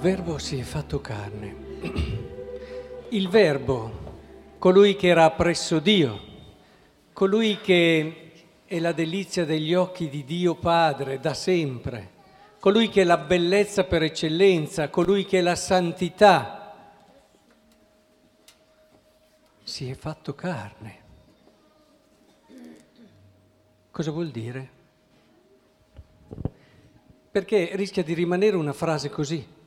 Verbo si è fatto carne. Il Verbo, colui che era presso Dio, colui che è la delizia degli occhi di Dio Padre da sempre, colui che è la bellezza per eccellenza, colui che è la santità, si è fatto carne. Cosa vuol dire? Perché rischia di rimanere una frase così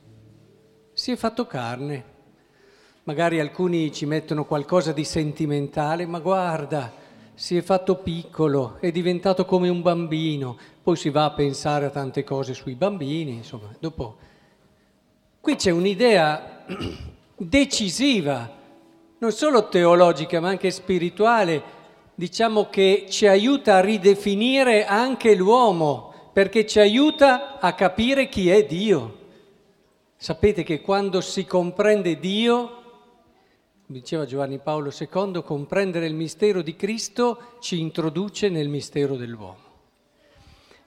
si è fatto carne. Magari alcuni ci mettono qualcosa di sentimentale, ma guarda, si è fatto piccolo, è diventato come un bambino, poi si va a pensare a tante cose sui bambini, insomma, dopo... Qui c'è un'idea decisiva, non solo teologica, ma anche spirituale, diciamo che ci aiuta a ridefinire anche l'uomo, perché ci aiuta a capire chi è Dio. Sapete che quando si comprende Dio, diceva Giovanni Paolo II, comprendere il mistero di Cristo ci introduce nel mistero dell'uomo.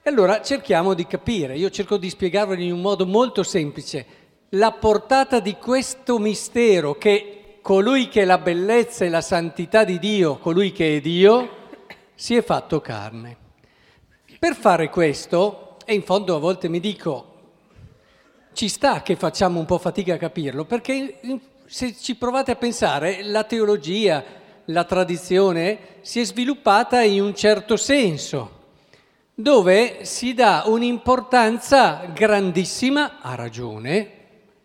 E allora cerchiamo di capire, io cerco di spiegarvelo in un modo molto semplice, la portata di questo mistero che colui che è la bellezza e la santità di Dio, colui che è Dio, si è fatto carne. Per fare questo, e in fondo a volte mi dico, ci sta che facciamo un po' fatica a capirlo, perché se ci provate a pensare, la teologia, la tradizione si è sviluppata in un certo senso, dove si dà un'importanza grandissima, a ragione,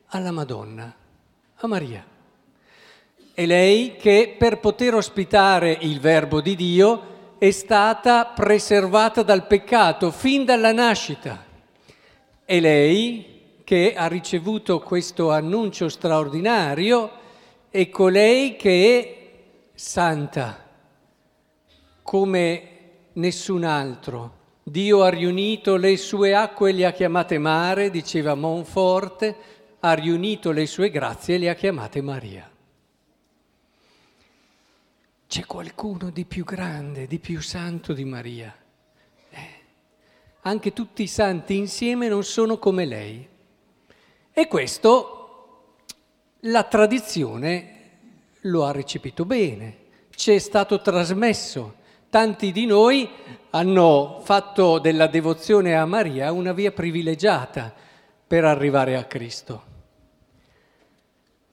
alla Madonna, a Maria. È lei che per poter ospitare il Verbo di Dio è stata preservata dal peccato fin dalla nascita. È lei che ha ricevuto questo annuncio straordinario è colei che è santa come nessun altro. Dio ha riunito le sue acque e le ha chiamate mare, diceva Monforte, ha riunito le sue grazie e le ha chiamate Maria. C'è qualcuno di più grande, di più santo di Maria. Eh. Anche tutti i santi insieme non sono come lei. E questo la tradizione lo ha recepito bene, ci è stato trasmesso. Tanti di noi hanno fatto della devozione a Maria una via privilegiata per arrivare a Cristo.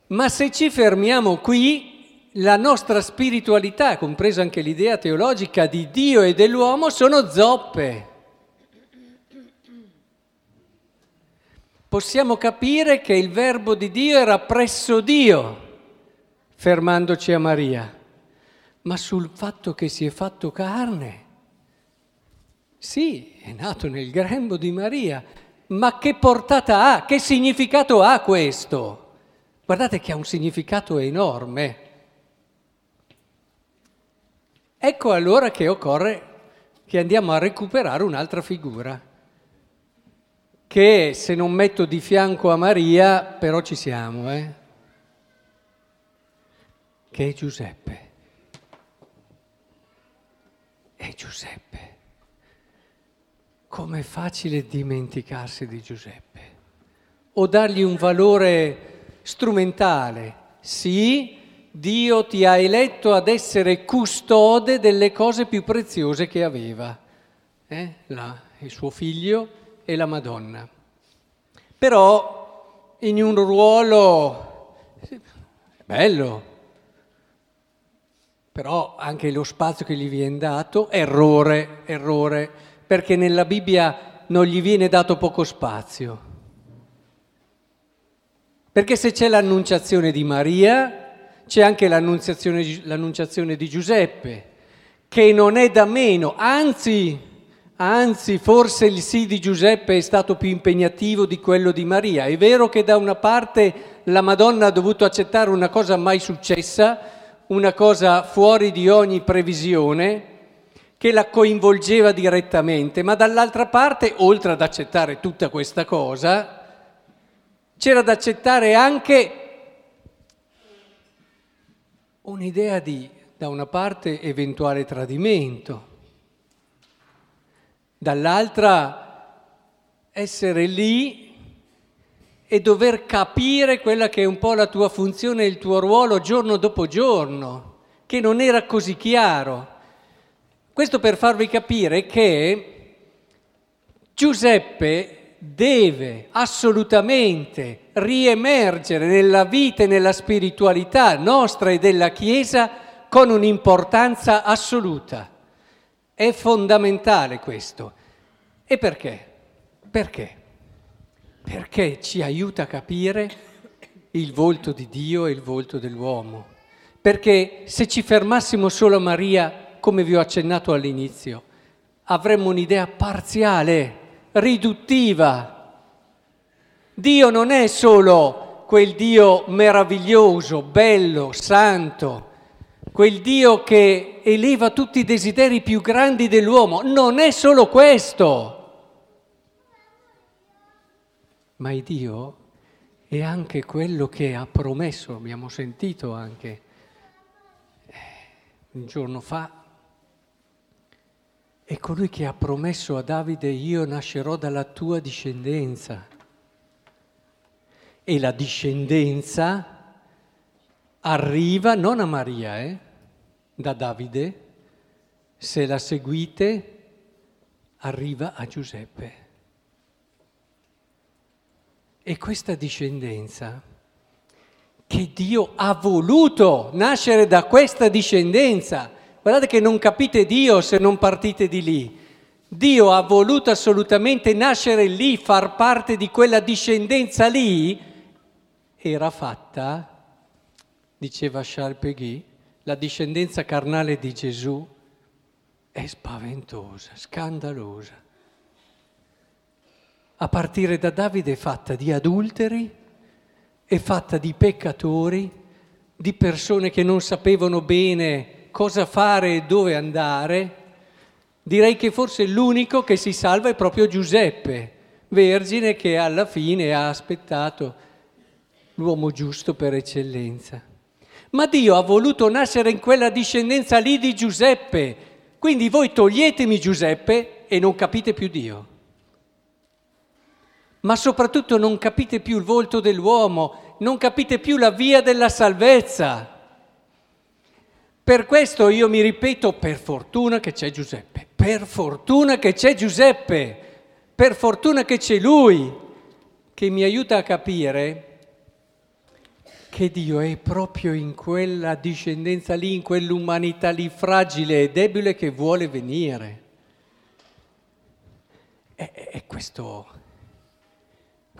Ma se ci fermiamo qui, la nostra spiritualità, compresa anche l'idea teologica di Dio e dell'uomo, sono zoppe. Possiamo capire che il verbo di Dio era presso Dio, fermandoci a Maria, ma sul fatto che si è fatto carne. Sì, è nato nel grembo di Maria, ma che portata ha? Che significato ha questo? Guardate che ha un significato enorme. Ecco allora che occorre che andiamo a recuperare un'altra figura che se non metto di fianco a Maria, però ci siamo, eh? che è Giuseppe. È Giuseppe. Com'è facile dimenticarsi di Giuseppe o dargli un valore strumentale. Sì, Dio ti ha eletto ad essere custode delle cose più preziose che aveva. Eh? La, il suo figlio e la Madonna. Però in un ruolo bello, però anche lo spazio che gli viene dato, errore, errore, perché nella Bibbia non gli viene dato poco spazio. Perché se c'è l'annunciazione di Maria, c'è anche l'annunciazione, l'annunciazione di Giuseppe, che non è da meno, anzi Anzi, forse il sì di Giuseppe è stato più impegnativo di quello di Maria. È vero che da una parte la Madonna ha dovuto accettare una cosa mai successa, una cosa fuori di ogni previsione, che la coinvolgeva direttamente, ma dall'altra parte, oltre ad accettare tutta questa cosa, c'era da accettare anche un'idea di, da una parte, eventuale tradimento dall'altra essere lì e dover capire quella che è un po' la tua funzione e il tuo ruolo giorno dopo giorno, che non era così chiaro. Questo per farvi capire che Giuseppe deve assolutamente riemergere nella vita e nella spiritualità nostra e della Chiesa con un'importanza assoluta. È fondamentale questo. E perché? Perché? Perché ci aiuta a capire il volto di Dio e il volto dell'uomo. Perché se ci fermassimo solo a Maria, come vi ho accennato all'inizio, avremmo un'idea parziale, riduttiva. Dio non è solo quel Dio meraviglioso, bello, santo, quel Dio che eleva tutti i desideri più grandi dell'uomo. Non è solo questo. Ma il Dio è anche quello che ha promesso, abbiamo sentito anche eh, un giorno fa, è colui che ha promesso a Davide io nascerò dalla tua discendenza. E la discendenza arriva non a Maria, eh, da Davide, se la seguite arriva a Giuseppe. E questa discendenza, che Dio ha voluto nascere da questa discendenza, guardate che non capite Dio se non partite di lì. Dio ha voluto assolutamente nascere lì, far parte di quella discendenza lì, era fatta, diceva Charles Peguy, la discendenza carnale di Gesù è spaventosa, scandalosa a partire da Davide è fatta di adulteri, è fatta di peccatori, di persone che non sapevano bene cosa fare e dove andare. Direi che forse l'unico che si salva è proprio Giuseppe, vergine che alla fine ha aspettato l'uomo giusto per eccellenza. Ma Dio ha voluto nascere in quella discendenza lì di Giuseppe, quindi voi toglietemi Giuseppe e non capite più Dio ma soprattutto non capite più il volto dell'uomo, non capite più la via della salvezza. Per questo io mi ripeto, per fortuna che c'è Giuseppe, per fortuna che c'è Giuseppe, per fortuna che c'è Lui, che mi aiuta a capire che Dio è proprio in quella discendenza lì, in quell'umanità lì fragile e debole che vuole venire. E, e questo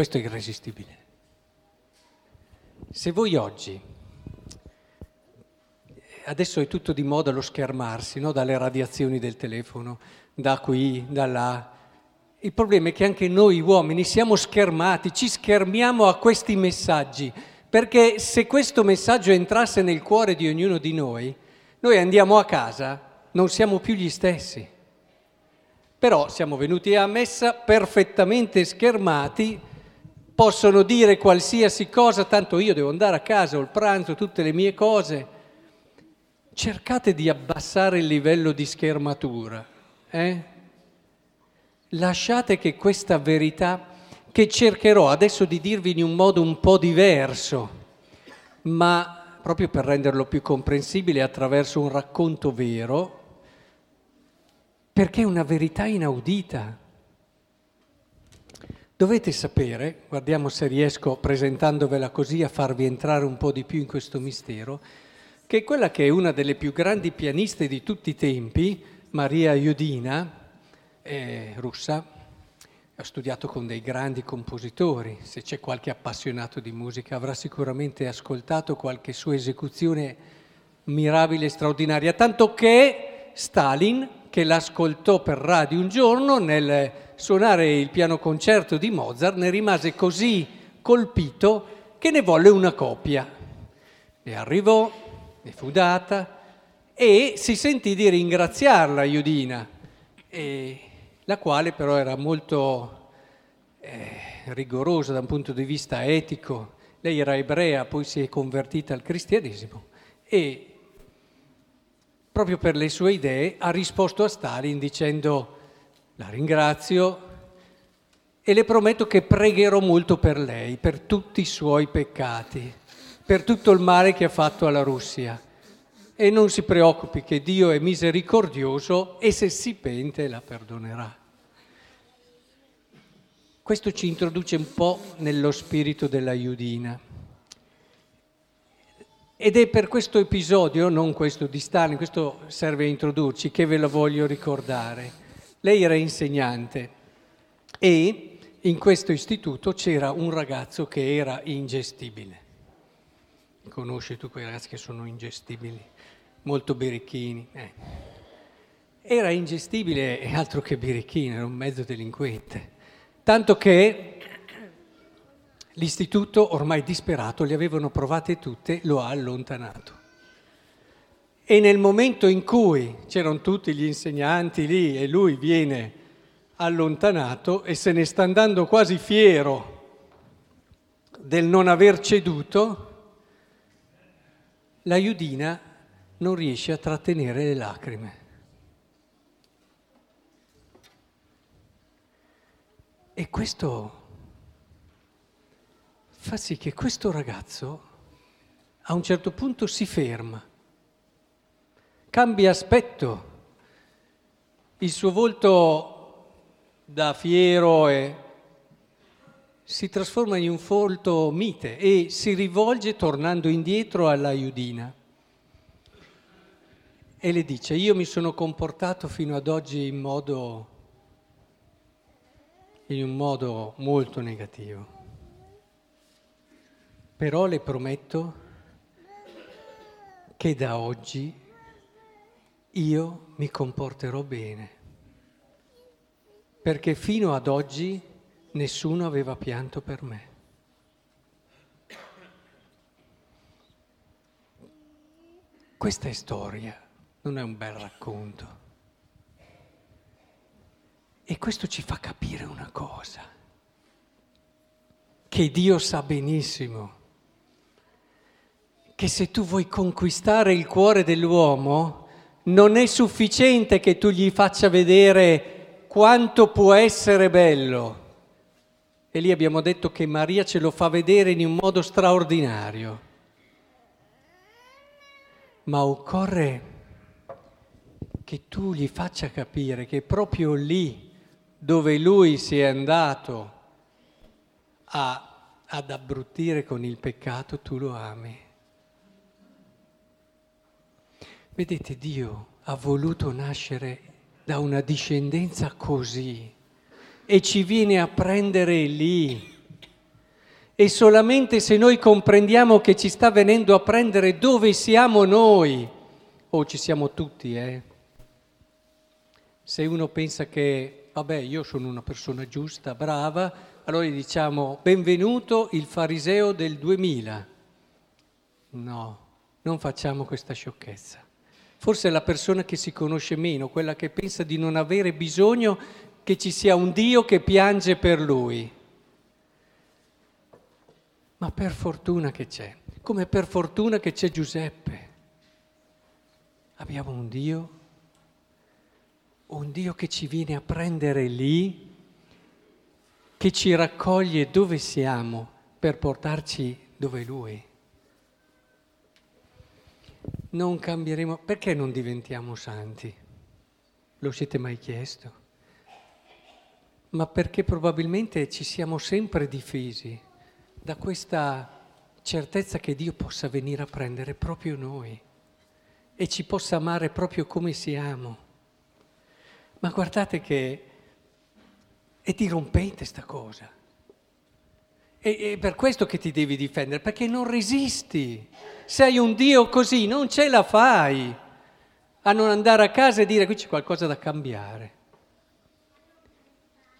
questo è irresistibile. Se voi oggi, adesso è tutto di moda lo schermarsi, no? dalle radiazioni del telefono, da qui, da là, il problema è che anche noi uomini siamo schermati, ci schermiamo a questi messaggi, perché se questo messaggio entrasse nel cuore di ognuno di noi, noi andiamo a casa, non siamo più gli stessi. Però siamo venuti a messa perfettamente schermati possono dire qualsiasi cosa, tanto io devo andare a casa, ho il pranzo, tutte le mie cose. Cercate di abbassare il livello di schermatura. Eh? Lasciate che questa verità, che cercherò adesso di dirvi in un modo un po' diverso, ma proprio per renderlo più comprensibile attraverso un racconto vero, perché è una verità inaudita. Dovete sapere, guardiamo se riesco presentandovela così a farvi entrare un po' di più in questo mistero, che quella che è una delle più grandi pianiste di tutti i tempi, Maria Iudina, è russa, ha studiato con dei grandi compositori, se c'è qualche appassionato di musica avrà sicuramente ascoltato qualche sua esecuzione mirabile e straordinaria, tanto che Stalin, che l'ascoltò per radio un giorno nel suonare il piano concerto di Mozart, ne rimase così colpito che ne volle una copia. E arrivò, ne fu data e si sentì di ringraziarla Iudina, la quale però era molto eh, rigorosa da un punto di vista etico. Lei era ebrea, poi si è convertita al cristianesimo e proprio per le sue idee ha risposto a Stalin dicendo la ringrazio, e le prometto che pregherò molto per lei, per tutti i suoi peccati, per tutto il male che ha fatto alla Russia. E non si preoccupi che Dio è misericordioso e se si pente la perdonerà. Questo ci introduce un po' nello spirito della Iudina. Ed è per questo episodio, non questo di Stalin, questo serve a introdurci, che ve lo voglio ricordare. Lei era insegnante e in questo istituto c'era un ragazzo che era ingestibile. Conosci tu quei ragazzi che sono ingestibili, molto birichini. Eh. Era ingestibile e altro che birichino, era un mezzo delinquente. Tanto che l'istituto, ormai disperato, le avevano provate tutte, lo ha allontanato. E nel momento in cui c'erano tutti gli insegnanti lì e lui viene allontanato e se ne sta andando quasi fiero del non aver ceduto, la Iudina non riesce a trattenere le lacrime. E questo fa sì che questo ragazzo a un certo punto si ferma, cambia aspetto, il suo volto da fiero e si trasforma in un folto mite e si rivolge tornando indietro alla Iudina. E le dice io mi sono comportato fino ad oggi in modo in un modo molto negativo però le prometto che da oggi io mi comporterò bene perché fino ad oggi nessuno aveva pianto per me. Questa è storia, non è un bel racconto. E questo ci fa capire una cosa, che Dio sa benissimo che se tu vuoi conquistare il cuore dell'uomo, non è sufficiente che tu gli faccia vedere quanto può essere bello. E lì abbiamo detto che Maria ce lo fa vedere in un modo straordinario. Ma occorre che tu gli faccia capire che proprio lì dove lui si è andato a, ad abbruttire con il peccato, tu lo ami. Vedete, Dio ha voluto nascere da una discendenza così e ci viene a prendere lì. E solamente se noi comprendiamo che ci sta venendo a prendere dove siamo noi, o oh, ci siamo tutti, eh. Se uno pensa che, vabbè, io sono una persona giusta, brava, allora gli diciamo, benvenuto il fariseo del 2000. No, non facciamo questa sciocchezza. Forse è la persona che si conosce meno, quella che pensa di non avere bisogno che ci sia un Dio che piange per lui. Ma per fortuna che c'è, come per fortuna che c'è Giuseppe. Abbiamo un Dio, un Dio che ci viene a prendere lì, che ci raccoglie dove siamo per portarci dove Lui non cambieremo, perché non diventiamo santi? Lo siete mai chiesto? Ma perché probabilmente ci siamo sempre difesi da questa certezza che Dio possa venire a prendere proprio noi e ci possa amare proprio come siamo. Ma guardate che è dirompente sta cosa. E, è per questo che ti devi difendere, perché non resisti. Sei un Dio così, non ce la fai a non andare a casa e dire qui c'è qualcosa da cambiare.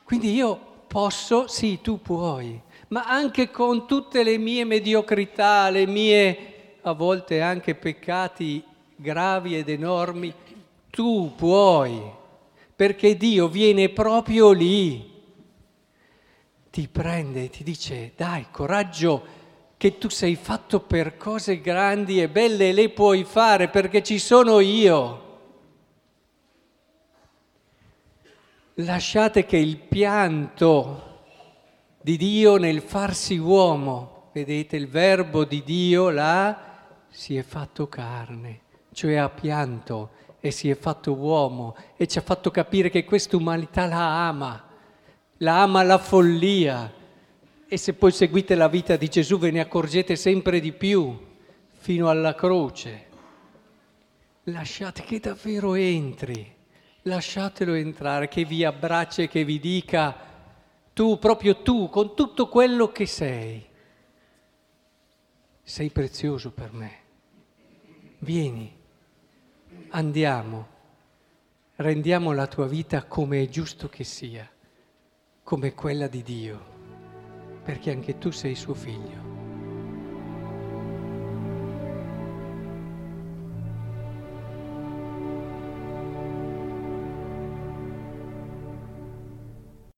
Quindi io posso, sì, tu puoi, ma anche con tutte le mie mediocrità, le mie a volte anche peccati gravi ed enormi, tu puoi, perché Dio viene proprio lì ti prende e ti dice dai coraggio che tu sei fatto per cose grandi e belle e le puoi fare perché ci sono io. Lasciate che il pianto di Dio nel farsi uomo. Vedete, il verbo di Dio là si è fatto carne, cioè ha pianto e si è fatto uomo e ci ha fatto capire che questa umanità la ama, la ama la follia. E se poi seguite la vita di Gesù ve ne accorgete sempre di più, fino alla croce. Lasciate che davvero entri, lasciatelo entrare, che vi abbraccia e che vi dica, tu, proprio tu, con tutto quello che sei, sei prezioso per me. Vieni, andiamo, rendiamo la tua vita come è giusto che sia, come quella di Dio, perché anche tu sei suo figlio.